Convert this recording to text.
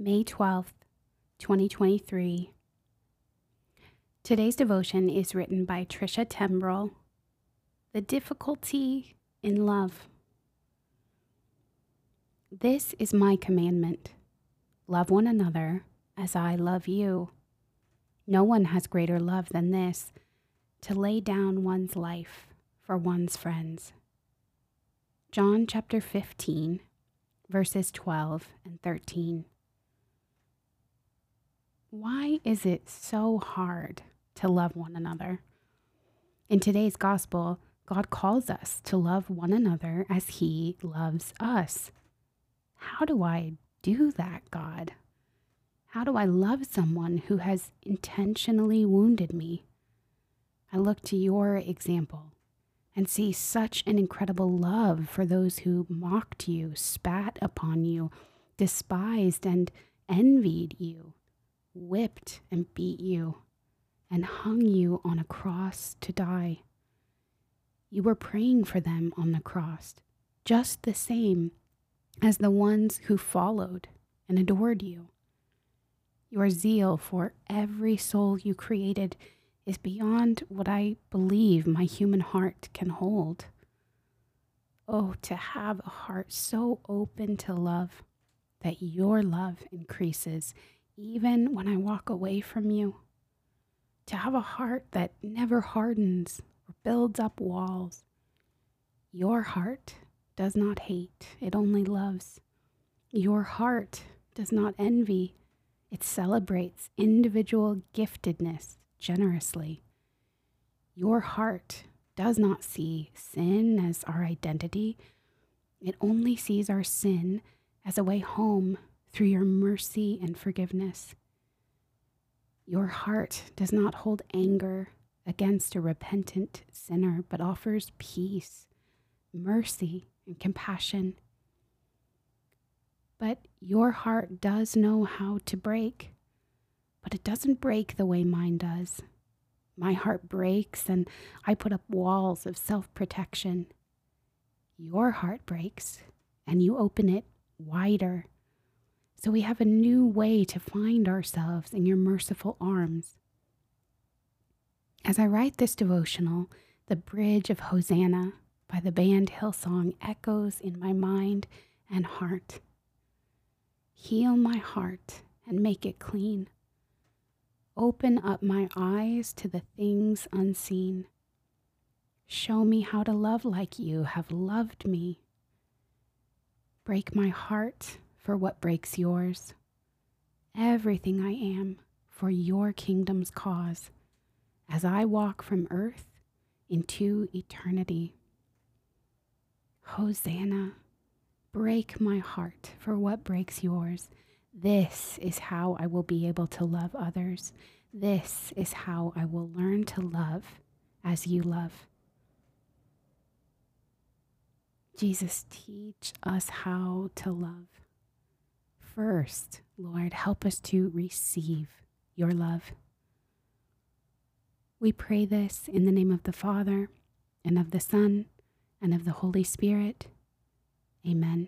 May 12th, 2023. Today's devotion is written by Tricia Tembreull. The difficulty in love. This is my commandment love one another as I love you. No one has greater love than this to lay down one's life for one's friends. John chapter 15, verses 12 and 13. Why is it so hard to love one another? In today's gospel, God calls us to love one another as He loves us. How do I do that, God? How do I love someone who has intentionally wounded me? I look to your example and see such an incredible love for those who mocked you, spat upon you, despised and envied you, whipped and beat you, and hung you on a cross to die. You were praying for them on the cross, just the same as the ones who followed and adored you. Your zeal for every soul you created is beyond what I believe my human heart can hold. Oh, to have a heart so open to love that your love increases even when I walk away from you. To have a heart that never hardens or builds up walls. Your heart does not hate, it only loves. Your heart does not envy, it celebrates individual giftedness generously. Your heart does not see sin as our identity, it only sees our sin as a way home through your mercy and forgiveness. Your heart does not hold anger against a repentant sinner, but offers peace, mercy, and compassion. But your heart does know how to break, but it doesn't break the way mine does. My heart breaks and I put up walls of self protection. Your heart breaks and you open it wider. So we have a new way to find ourselves in your merciful arms. As I write this devotional, the bridge of Hosanna by the band Hillsong echoes in my mind and heart. Heal my heart and make it clean. Open up my eyes to the things unseen. Show me how to love like you have loved me. Break my heart for what breaks yours. Everything I am for your kingdom's cause as I walk from earth into eternity. Hosanna, break my heart for what breaks yours. This is how I will be able to love others. This is how I will learn to love as you love. Jesus, teach us how to love. First, Lord, help us to receive your love. We pray this in the name of the Father, and of the Son, and of the Holy Spirit. Amen.